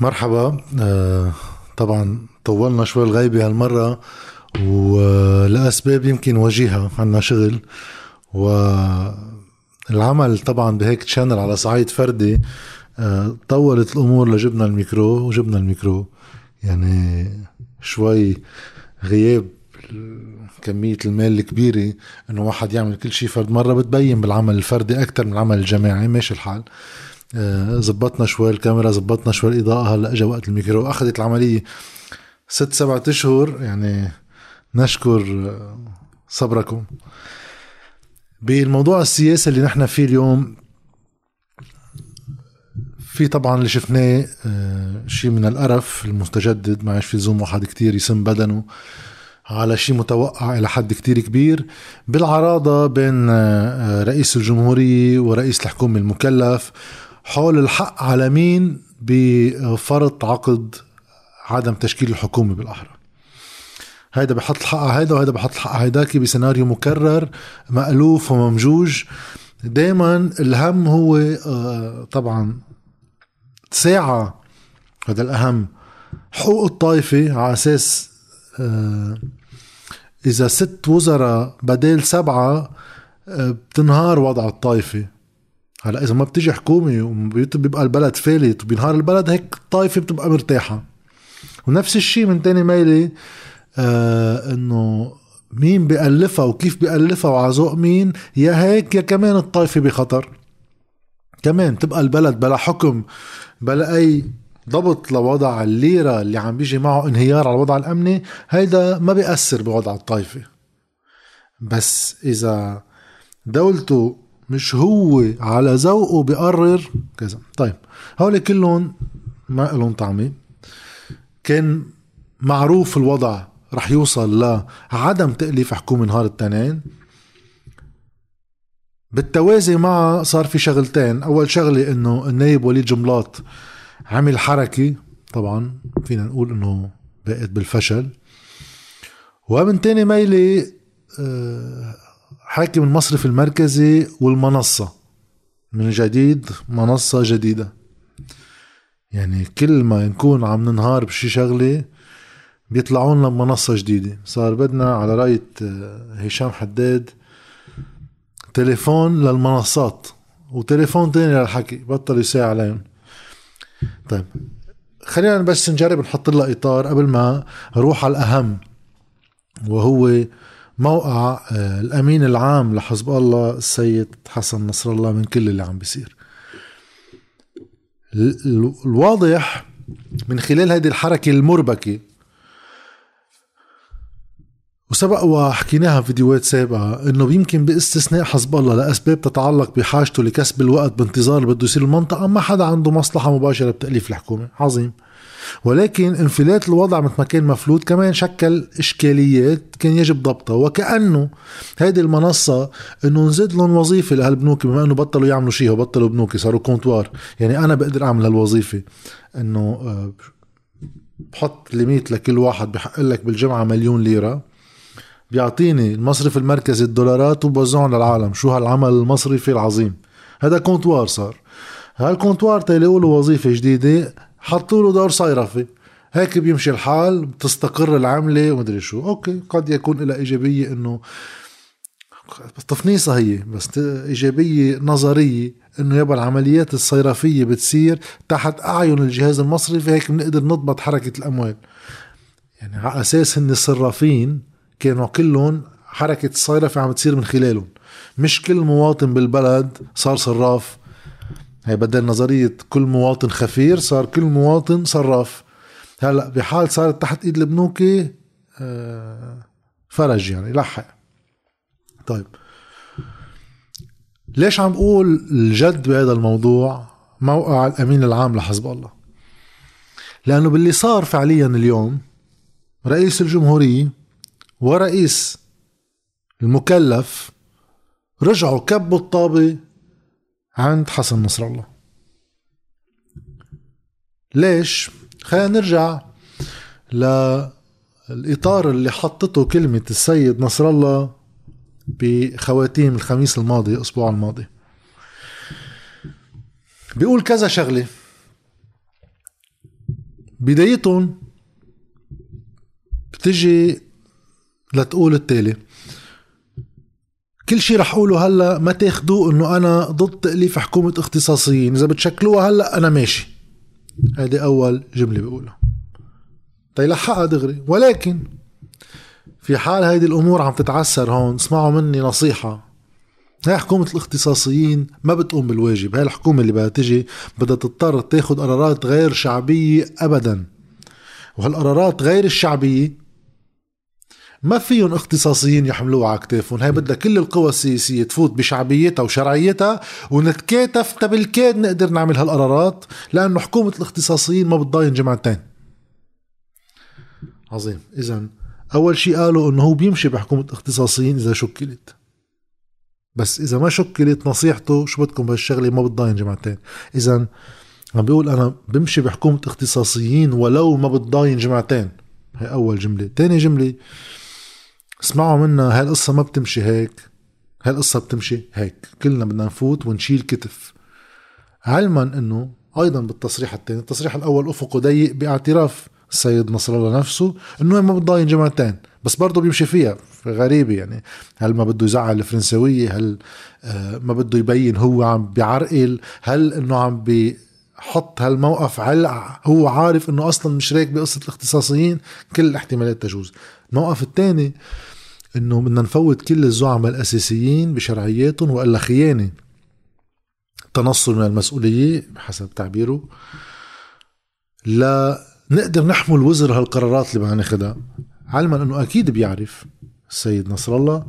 مرحبا. آه طبعا طولنا شوي الغيبة هالمرة ولأسباب يمكن وجيهة عنا شغل. والعمل طبعا بهيك channel على صعيد فردي آه طولت الأمور لجبنا الميكرو وجبنا الميكرو. يعني شوي غياب كمية المال الكبيرة إنه واحد يعمل كل شيء فرد. مرة بتبين بالعمل الفردي أكثر من العمل الجماعي ماشي الحال. آه، زبطنا شوي الكاميرا زبطنا شوي الإضاءة هلأ اجى وقت الميكرو. أخذت العملية ست سبعة أشهر يعني نشكر آه، صبركم. بالموضوع السياسي اللي نحن فيه اليوم في طبعا اللي شفناه آه، شيء من القرف المستجدد. ما عادش في لزوم واحد كتير يسم بدنه على شيء متوقع إلى حد كتير كبير. بالعراضة بين رئيس الجمهورية ورئيس الحكومة المكلف حول الحق على مين بفرض عقد عدم تشكيل الحكومة بالأحرى. هيدا بحط الحق على هيدا وهيدا بحط الحق على هيداك بسيناريو مكرر مألوف وممجوج. دايما الهم هو آه، طبعا ساعة هذا الأهم حقوق الطائفة على أساس آه، إذا ست وزراء بدل سبعة آه، بتنهار وضع الطائفة. هلا إذا ما بتيجي حكومة وبيبقى البلد فالت وبينهار البلد هيك الطائفه بتبقى مرتاحة. ونفس الشيء من تاني ميلي آه إنه مين بيألفها وكيف بيألفها وعلى ذوق مين؟ يا هيك يا كمان الطائفه بخطر. كمان تبقى البلد بلا حكم بلا أي ضبط لوضع الليرة اللي عم بيجي معه انهيار على الوضع الأمني هيدا ما بيأثر بوضع الطائفه بس إذا دولته مش هو على ذوقه بيقرر كذا. طيب هول كلهم ما لهم طعمه كان معروف الوضع رح يوصل لعدم تأليف حكومة نهار التنين بالتوازي معها صار في شغلتين. أول شغلة إنه النايب وليد جملاط عمل حركة. طبعا فينا نقول إنه بقت بالفشل. ومن تاني ميلة آه حاكم المصرف المركزي والمنصة. من جديد منصة جديدة. يعني كل ما نكون عم ننهار بشي شغلة بيطلعوا لنا بمنصة جديدة. صار بدنا على رأي هشام حداد تليفون للمنصات وتليفون تاني للحكي. بطل يساعد عليهم. طيب خلينا بس نجرب نحط لها إطار قبل ما أروح على الأهم وهو موقع آه، الأمين العام لحزب الله السيد حسن نصر الله من كل اللي عم بيصير. الواضح من خلال هذه الحركة المربكة وسبق وحكيناها في فيديوهات سابقة إنه يمكن باستثناء حزب الله لأسباب تتعلق بحاجته لكسب الوقت بانتظار اللي بده يصير المنطقة ما حدا عنده مصلحة مباشرة بتأليف الحكومة. عظيم. ولكن انفلات الوضع مثل ما كان مفلوت كمان شكل إشكاليات كان يجب ضبطها وكأنه هيدي المنصة إنه نزيد لهم وظيفة لهالبنوك بما إنه بطلوا يعملوا شيء وبطلوا بنوك صاروا comptoir. يعني أنا بقدر أعمل هالوظيفة إنه آه، بحط limit لكل واحد بحق لك بالجمعة مليون ليرة بيعطيني المصرف المركزي الدولارات وبوزعهم للعالم. شو هالعمل المصرفي العظيم؟ هذا comptoir صار. هالكونتوار تيلاقوا له وظيفة جديدة حطوا له دور صيرفي. هيك بيمشي الحال بتستقر العملة ومدري شو. أوكي قد يكون لها إيجابية إنه تفنيصة هي بس إيجابية نظرية إنه يبقى العمليات الصيرفية بتصير تحت أعين الجهاز المصرفي هيك بنقدر نضبط حركة الأموال. يعني على أساس هن الصرافين كانوا كلهم حركة الصيرفة عم تصير من خلالهم. مش كل مواطن بالبلد صار صراف هي بدل نظرية كل مواطن خفير صار كل مواطن صراف. هلأ بحال صارت تحت إيد البنوكي آه، فرج يعني لحق طيب. ليش عم بقول الجد بهذا الموضوع؟ موقع الأمين العام لحزب الله. لأنه باللي صار فعليا اليوم رئيس الجمهورية ورئيس المكلف رجعوا كبوا الطابة عند حسن نصر الله. ليش؟ خلينا نرجع للإطار اللي حطته كلمة السيد نصر الله بخواتيم الخميس الماضي الأسبوع الماضي. بيقول كذا شغلة. بدايتهم بتجي لتقول التالي. كل شيء رح أقوله هلا ما تاخدوه إنه أنا ضد تأليف حكومة اختصاصيين. إذا بتشكلوها هلا أنا ماشي. هذه أول جملة بقولها. تيلحقها دغري. ولكن في حال هيدي الأمور عم تتعسر هون اسمعوا مني نصيحة. هاي حكومة الاختصاصيين ما بتقوم بالواجب. هاي الحكومة اللي بدها تجي بدها تضطر تاخد قرارات غير شعبية أبدا. وهالقرارات غير الشعبية ما فيهم اختصاصيين يحملوها على كتافهم. هاي بدها كل القوى السياسية تفوت بشعبيتها وشرعيتها ونتكاتف. بالكاد نقدر نعمل هالقرارات؟ لأنه حكومة الاختصاصيين ما بتضاين جمعتين عظيم. إذا أول شيء قالوا إنه هو بيمشي بحكومة اختصاصيين إذا شكلت. بس إذا ما شكلت نصيحته شو بدكم بهالشغلة؟ ما بتضاين جمعتين إذا عم بيقول أنا بمشي بحكومة اختصاصيين ولو ما بتضاين جمعتين هي أول جملة. تاني جملة اسمعوا منا هاي القصة ما بتمشي هيك. هاي القصة بتمشي هيك. كلنا بدنا نفوت ونشيل كتف. علما إنه أيضا بالتصريح الثاني التصريح الأول أفقه ضيق باعتراف السيد نصر الله نفسه إنه ما بتضاين جماعتين بس برضه بيمشي فيها. غريبة يعني. هل ما بده يزعل الفرنسوية؟ هل آه، ما بده يبين هو عم بيعرقل هل إنه عم بيحط هالموقف؟ هل هو عارف إنه أصلا مش رايك بقصة الاختصاصيين؟ كل الاحتمالات تجوز. الموقف الثاني إنه بدنا نفوت كل الزعماء الأساسيين بشرعياتهم وإلا خيانة. تنصل من المسؤولية بحسب تعبيره. لا نقدر نحمل وزر هالقرارات اللي بدنا ناخذها علما إنه أكيد بيعرف السيد نصر الله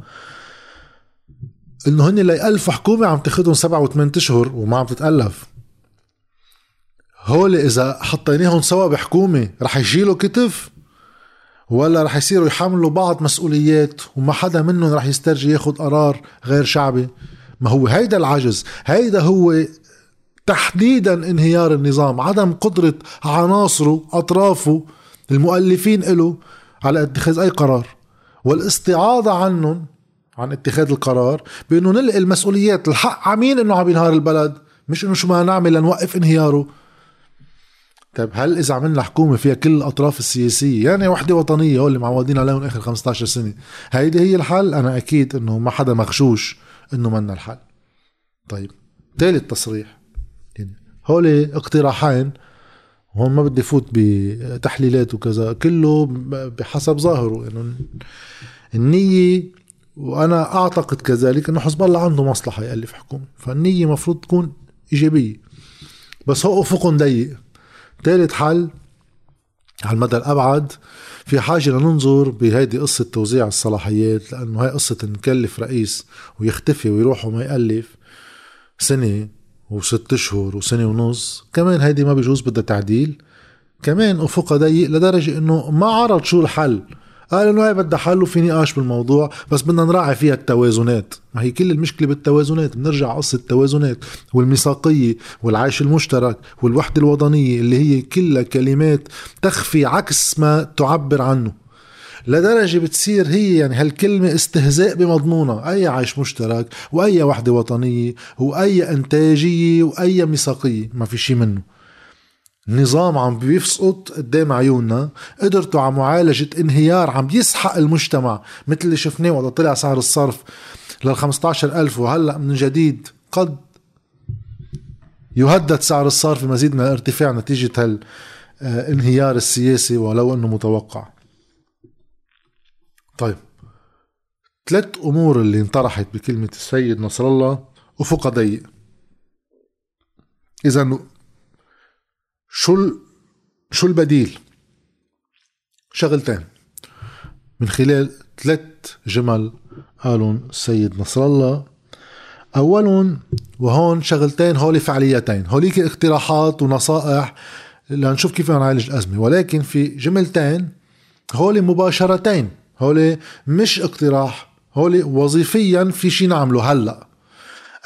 إنه هن ليألفوا حكومة عم تاخذهم سبعة وثمان أشهر وما عم تتألف. هول إذا حطيناهم سوا بحكومة رح يشيلوا كتف؟ ولا رح يصيروا يحملوا بعض مسؤوليات وما حدا منهم رح يسترجي ياخد قرار غير شعبي. ما هو هيدا العجز. هيدا هو تحديدا انهيار النظام عدم قدرة عناصره أطرافه المؤلفين له على اتخاذ أي قرار. والاستعاضة عنهم عن اتخاذ القرار بأنه نلقي المسؤوليات. الحق عمين إنه عم ينهار البلد مش إنه شو ما نعمل لنوقف انهياره. طيب هل إذا عملنا حكومه فيها كل الأطراف السياسية يعني وحدة وطنية هو اللي معودين عليهم آخر 15 سنة هيدي هي الحل؟ أنا أكيد إنه ما حدا مغشوش إنه منا الحل. طيب ثالث تصريح. يعني هول اقتراحين هون ما بدي فوت بتحليلات وكذا كله بحسب ظاهره. انه يعني النية وأنا أعتقد كذلك إنه حزب الله عنده مصلحة يألف حكومة فالنية مفروض تكون إيجابية. بس هو افق ضيق. ثالث حل على المدى الأبعد في حاجة لننظر بهيدي قصة توزيع الصلاحيات لأنه هاي قصة نكلف رئيس ويختفي ويروح وما يألف سنة وست أشهر وسنة ونص. كمان هيدي ما بيجوز بدها تعديل. كمان افقها ضيق لدرجة إنه ما عرض شو الحل. قال إنه هاي بدها حل وفي نقاش بالموضوع بس بدنا نراعي فيها التوازنات. ما هي كل المشكلة بالتوازنات بنرجع قصة التوازنات والميثاقية والعيش المشترك والوحدة الوطنية اللي هي كلها كلمات تخفي عكس ما تعبر عنه. لدرجة بتصير هي يعني هالكلمة استهزاء بمضمونها. أي عيش مشترك وأي وحدة وطنية وأي إنتاجية وأي ميثاقية ما في شي منه. نظام عم بيسقط قدام عيوننا. قدرتوا على معالجة انهيار عم يسحق المجتمع مثل اللي شفناه وقت طلع سعر الصرف لل 15000 وهلأ من جديد قد يهدد سعر الصرف بمزيد من الارتفاع نتيجة هالانهيار السياسي ولو إنه متوقع. طيب ثلاث أمور اللي انطرحت بكلمة السيد نصر الله افق ضيق اذا شو شو البديل شغلتين من خلال ثلاث جمل قالوا السيد نصر الله. أولهم وهون شغلتين هولي فعاليتين. هوليك اقتراحات ونصائح لنشوف كيف نعالج الأزمة. ولكن في جملتين هولي مباشرتين. هولي مش اقتراح هولي وظيفيا في شي نعمله هلأ.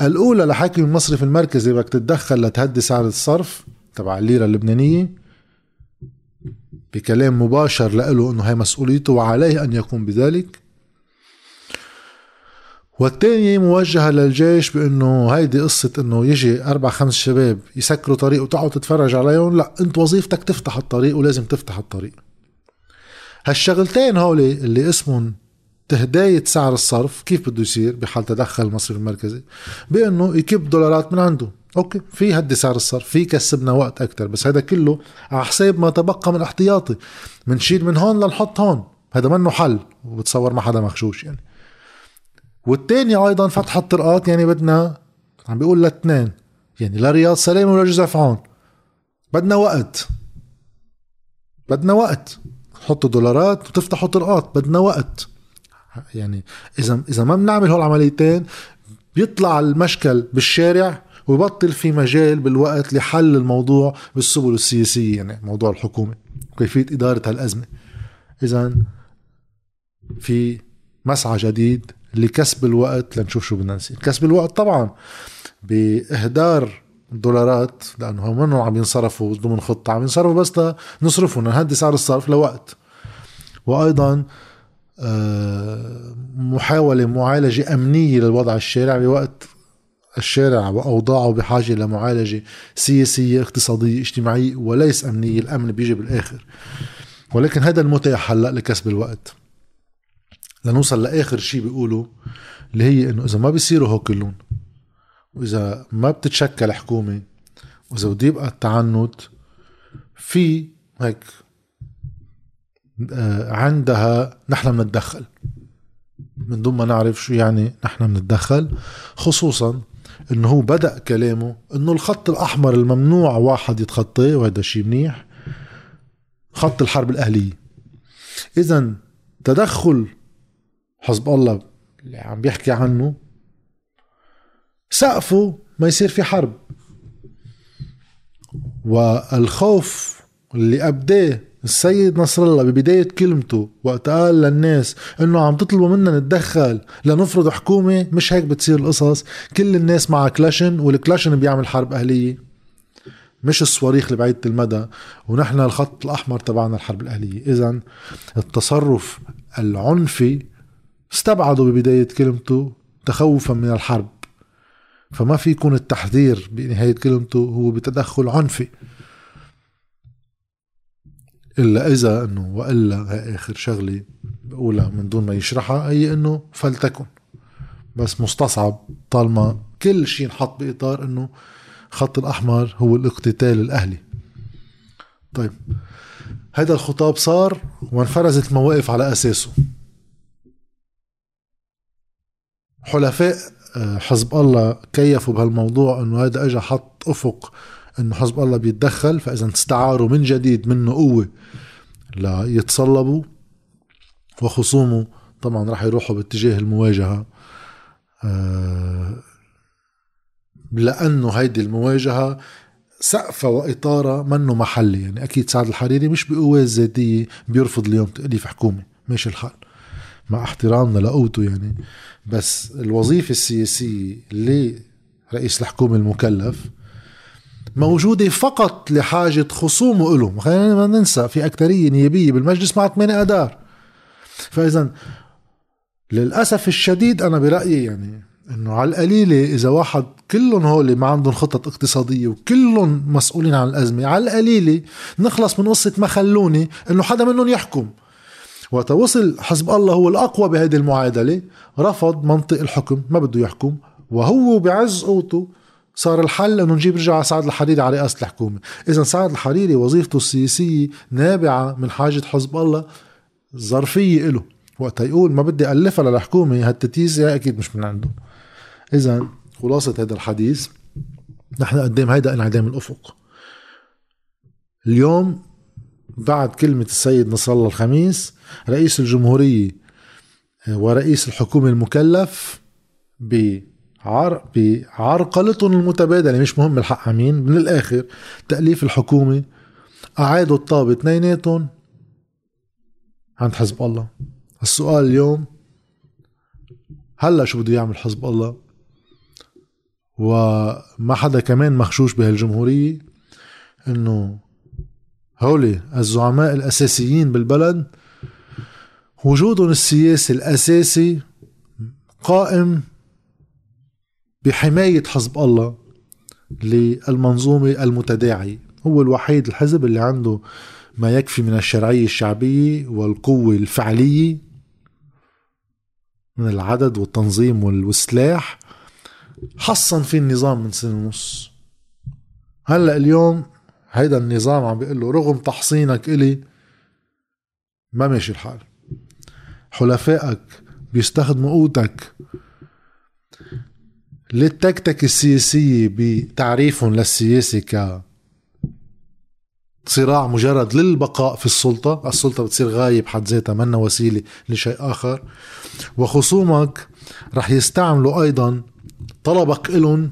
الأولى لحاكم المصرف المركزي بدك تتدخل لتهدي سعر الصرف. تبع الليرة اللبنانية بكلام مباشر له إنه هي مسؤوليته وعليه أن يقوم بذلك. والتانية موجهة للجيش بإنه هيدي قصة إنه يجي أربع خمس شباب يسكروا طريق وتقعد تتفرج عليهم لا أنت وظيفتك تفتح الطريق ولازم تفتح الطريق. هالشغلتين هولي اللي اسمهم تهداية سعر الصرف كيف بده يصير بحال تدخل المصرف المركزي؟ بأنه يكب دولارات من عنده. أوكي في هدي سعر الصرف في كسبنا وقت أكثر بس هذا كله على حساب ما تبقى من احتياطي. بنشيل من هون لنحط هون. هذا منه حل وبتصور ما حدا مغشوش يعني. والتاني أيضا فتح الطرقات يعني بدنا عم بيقول لاثنين يعني لا رياض سلامه ولا جوزيف عون. بدنا وقت. بدنا وقت. تحطوا دولارات وتفتحوا طرقات بدنا وقت. يعني اذا إذا ما بنعمل هول العمليتين بيطلع المشكل بالشارع ويبطل في مجال بالوقت لحل الموضوع بالسبل السياسية يعني موضوع الحكومة وكيفية إدارة هالأزمة. إذا في مسعى جديد لكسب الوقت لنشوف شو بدنا نصير. كسب الوقت طبعا بإهدار دولارات لأنه هم منهم عم ينصرفوا ضمن خطة عم ينصرفوا بس نصرفهم نهدي سعر الصرف لوقت. وأيضا آه، محاولة معالجة أمنية للوضع الشارع بوقت الشارع وأوضاعه بحاجة لمعالجة سياسية اقتصادية اجتماعية وليس أمنية. الأمن بيجي بالآخر. ولكن هذا المتاح هلأ لكسب الوقت. لنوصل لآخر شيء بيقولوا اللي هي إنه إذا ما بيصيروا هو كلهم وإذا ما بتتشكل حكومة وإذا بده يبقى التعنت في هيك عندها نحن بنتدخل. من دون ما نعرف شو يعني نحن بنتدخل خصوصا إنه هو بدأ كلامه إنه الخط الأحمر الممنوع واحد يتخطيه وهذا شيء منيح خط الحرب الأهلية. اذا تدخل حزب الله اللي عم بيحكي عنه سقفه ما يصير في حرب. والخوف اللي أبداه السيد نصر الله ببداية كلمته وقت قال للناس إنه عم تطلبوا منا نتدخل لنفرض حكومة مش هيك بتصير القصص؟ كل الناس مع كلاشن والكلاشن بيعمل حرب أهلية. مش الصواريخ لبعيدة المدى ونحن الخط الأحمر تبعنا الحرب الأهلية. إذا التصرف العنفي استبعدوا ببداية كلمته تخوفا من الحرب. فما في يكون التحذير بنهاية كلمته هو بتدخل عنفي. إلا إذا أنه وإلا هي آخر شغلة بقولها من دون ما يشرحها هي أنه فلتكن. بس مستصعب طالما كل شيء انحط بإطار أنه خط الأحمر هو الاقتتال الأهلي. طيب هذا الخطاب صار وانفرزت المواقف على أساسه. حلفاء آه، حزب الله كيفوا بهالموضوع أنه هذا اجى حط أفق إنه حزب الله بيتدخل فإذا استعاروا من جديد منه قوة ليتصلبوا وخصومه طبعا راح يروحوا باتجاه المواجهة. آه، لأنه هيدي المواجهة سقفها واطارها منه محلي يعني أكيد سعد الحريري مش بقواه الذاتيه بيرفض اليوم تأليف حكومة ماشي الحال مع احترامنا لقوته يعني. بس الوظيفة السياسية لرئيس الحكومة المكلف موجودة فقط لحاجة خصومه له خلينا ما ننسى في أكثرية نيابية بالمجلس مع 8 اذار فاذا للأسف الشديد أنا برأيي يعني إنه على القليلة إذا واحد كلهم هول ما عندهم خطط اقتصادية وكلهم مسؤولين عن الأزمة على القليلة نخلص من قصة ما خلوني إنه حدا منهم يحكم. وقت وصل حزب الله هو الأقوى بهذه المعادلة رفض منطق الحكم ما بده يحكم وهو بعز قوته صار الحل انه نجيب رجع سعد الحريري على رئاسة الحكومة، اذا سعد الحريري وظيفته السياسية نابعة من حاجة حزب الله ظرفية له، وقت يقول ما بدي ألفها للحكومة هالتتيز أكيد مش من عنده. اذا خلاصة هذا الحديث نحن قدام هيدا انعدام الأفق. اليوم بعد كلمة السيد نصر الله الخميس رئيس الجمهورية ورئيس الحكومة المكلف ب عر... بعرقلتهم المتبادلة مش مهم الحق مين من الآخر تأليف الحكومة. أعادوا الطابة اثنيناتهم. عند حزب الله. السؤال اليوم هلأ شو بده يعمل حزب الله؟ وما حدا كمان مخشوش بهالجمهورية إنه هولي الزعماء الأساسيين بالبلد وجودهم السياسي الأساسي قائم بحماية حزب الله للمنظومة المتداعية هو الوحيد الحزب اللي عنده ما يكفي من الشرعية الشعبية والقوة الفعلية من العدد والتنظيم والسلاح حصن في النظام من سنة ونص هلأ اليوم هيدا النظام عم بيقول له رغم تحصينك إلي ما ماشي الحال. حلفائك بيستخدموا قوتك للتكتك السياسية بتعريفهم للسياسة ك صراع مجرد للبقاء في السلطة السلطة بتصير غاية بحد ذاتها منا وسيلة لشيء آخر. وخصومك رح يستعملوا أيضا طلبك إلهم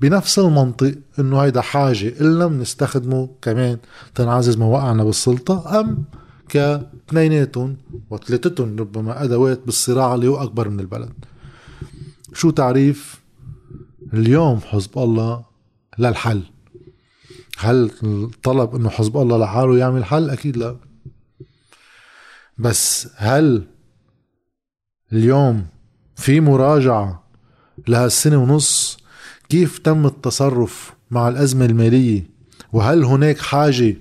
بنفس المنطق إنه هيدا حاجة إلنا بنستخدمه كمان تنعزز مواقعنا بالسلطة أم كاثنيناتهم وثلاثتهم ربما أدوات بالصراع اللي هو أكبر من البلد. شو تعريف اليوم حزب الله للحل. هل طلب إنه حزب الله لحاله يعمل حل؟ أكيد لا. بس هل اليوم في مراجعة لهالسنة ونص؟ كيف تم التصرف مع الأزمة المالية؟ وهل هناك حاجة؟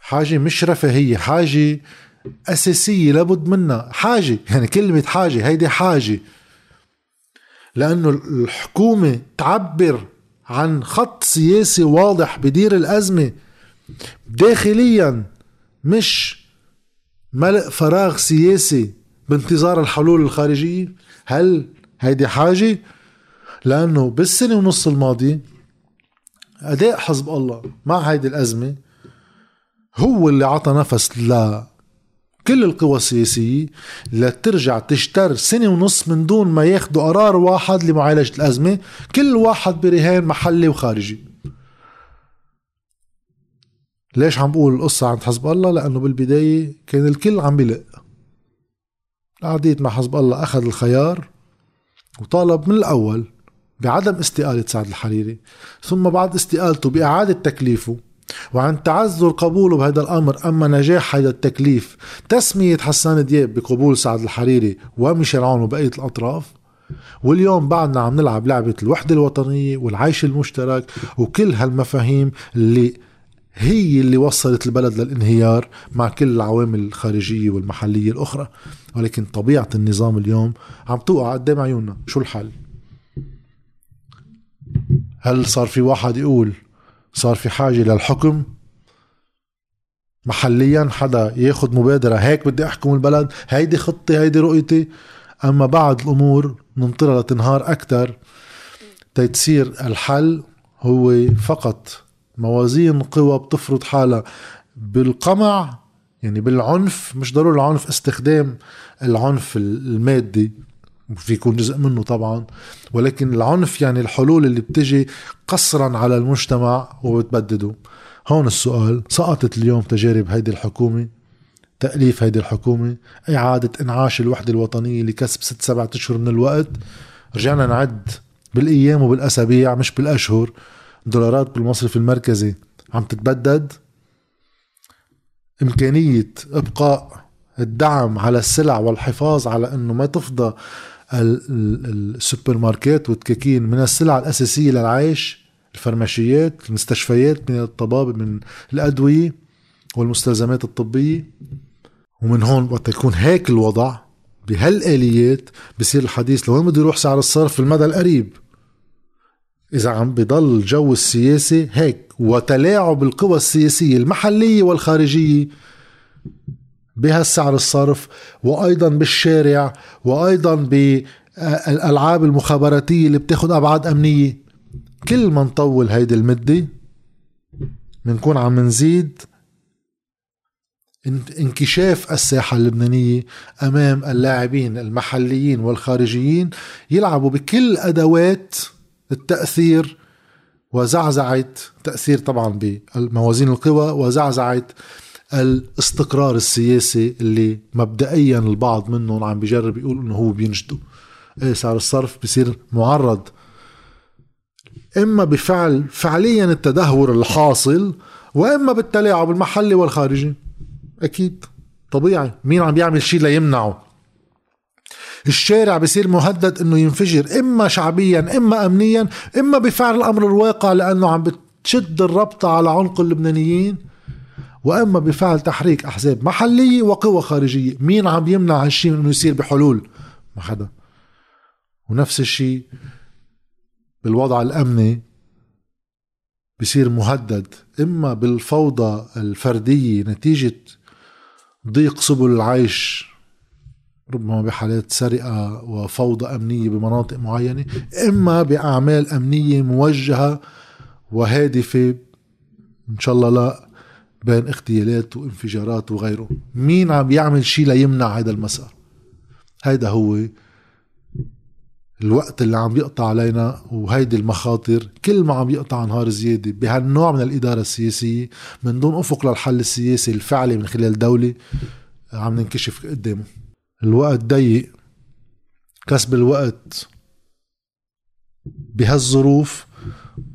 حاجة مش رفاهية حاجة أساسية لابد منها. حاجة يعني كلمة حاجة هيدي حاجة. لأنه الحكومة تعبر عن خط سياسي واضح بدير الأزمة. داخليا مش ملء فراغ سياسي بانتظار الحلول الخارجية. هل هيدي حاجة؟ لأنه بالسنة ونص الماضية أداء حزب الله مع هيدي الأزمة هو اللي عطى نفس ل كل القوى السياسية لترجع تشتر سنة ونص من دون ما ياخدوا قرار واحد لمعالجة الأزمة. كل واحد برهان محلي وخارجي. ليش عم بقول القصة عند حزب الله؟ لأنه بالبداية كان الكل عم بلق. قعدت مع حزب الله أخذ الخيار وطالب من الأول بعدم استقالة سعد الحريري ثم بعد استقالته بإعادة تكليفه وعن تعذر قبوله بهذا الأمر أما نجاح هذا التكليف تسمية حسان دياب بقبول سعد الحريري وميشيل عون وبقية الأطراف. واليوم بعدنا عم نلعب لعبة الوحدة الوطنية والعيش المشترك وكل هالمفاهيم اللي هي اللي وصلت البلد للانهيار مع كل العوامل الخارجية والمحلية الأخرى. ولكن طبيعة النظام اليوم عم توقع قدام عيوننا. شو الحل؟ هل صار في واحد يقول صار في حاجة للحكم. محليا حدا ياخد مبادرة هيك بدي أحكم البلد هيدي خطتي هيدي رؤيتي. أما بعض الأمور ننطرها لتنهار أكثر تيتصير الحل هو فقط موازين قوى بتفرض حالها بالقمع يعني بالعنف مش ضروري العنف استخدام العنف المادي. في يكون جزء منه طبعا. ولكن العنف يعني الحلول اللي بتجي قصرا على المجتمع وبتبدده. هون السؤال سقطت اليوم تجارب هيدي الحكومة؟ تأليف هيدي الحكومة؟ إعادة إنعاش الوحدة الوطنية لكسب ست سبعة أشهر من الوقت؟ رجعنا نعد بالأيام وبالأسابيع مش بالأشهر. دولارات بالمصرف المركزي عم تتبدد. إمكانية إبقاء الدعم على السلع والحفاظ على أنه ما تفضى السوبر ماركت والتكاكين من السلع الأساسية للعيش الفرماشيات المستشفيات من الطبابة من الأدوية والمستلزمات الطبية. ومن هون وقت يكون هيك الوضع بهالآليات بصير الحديث لوين بده يروح سعر الصرف في المدى القريب. إذا عم بضل الجو السياسي هيك وتلاعب القوى السياسية المحلية والخارجية بهالسعر الصرف وأيضا بالشارع وأيضا بالألعاب المخابراتية اللي بتاخد أبعاد أمنية. كل ما نطول هيدي المدة بنكون عم نزيد انكشاف الساحة اللبنانية أمام اللاعبين المحليين والخارجيين يلعبوا بكل أدوات التأثير وزعزعة تأثير طبعا بموازين القوى وزعزعة الاستقرار السياسي اللي مبدئيا البعض منهم عم بيجرب يقول إنه هو بينجده سعر الصرف بصير معرض. إما بفعل فعليا التدهور الحاصل وإما بالتلاعب المحلي والخارجي. أكيد. طبيعي. مين عم بيعمل شيء ليمنعه الشارع بصير مهدد إنه ينفجر إما شعبيا إما امنيا إما بفعل الأمر الواقع لأنه عم بتشد الربطة على عنق اللبنانيين. وأما بفعل تحريك أحزاب محلية وقوى خارجية مين عم يمنع هالشيء إنه يصير بحلول؟ ما حدا. ونفس الشيء بالوضع الأمني بصير مهدد إما بالفوضى الفردية نتيجة ضيق سبل العيش ربما بحالات سرقة وفوضى أمنية بمناطق معينة إما بأعمال أمنية موجهة وهادفة إن شاء الله لا بين اغتيالات وانفجارات وغيره. مين عم يعمل شيء ليمنع هذا المسار؟ هيدا هو الوقت اللي عم يقطع علينا وهيدي المخاطر. كل ما عم يقطع نهار زيادة بهالنوع من الإدارة السياسية من دون أفق للحل السياسي الفعلي من خلال دولة عم ننكشف قدامه. الوقت ضيق. كسب الوقت بهالظروف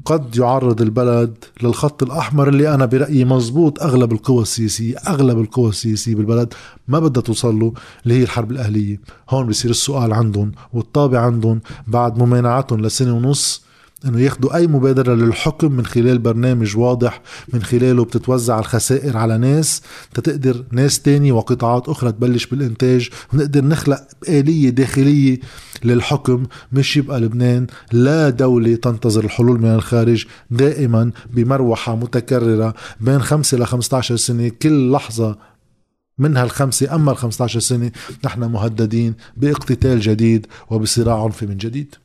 قد يعرض البلد للخط الأحمر اللي أنا برأيي مزبوط أغلب القوى السياسية أغلب القوى السياسية بالبلد ما بدها توصل له اللي هي الحرب الأهلية. هون بصير السؤال عندهم والطابع عندهم بعد ممانعتهم لسنة ونص انه ياخذوا أي مبادرة للحكم من خلال برنامج واضح من خلاله بتتوزع الخسائر على ناس تتقدر ناس تانية وقطاعات أخرى تبلش بالإنتاج ونقدر نخلق آلية داخلية للحكم مش يبقى لبنان. لا دولة تنتظر الحلول من الخارج دائما بمروحة متكررة بين خمسة ل 15 سنة. كل لحظة من هالخمسة أما ال 15 سنة نحن مهددين باقتتال جديد وبصراع عنفي من جديد.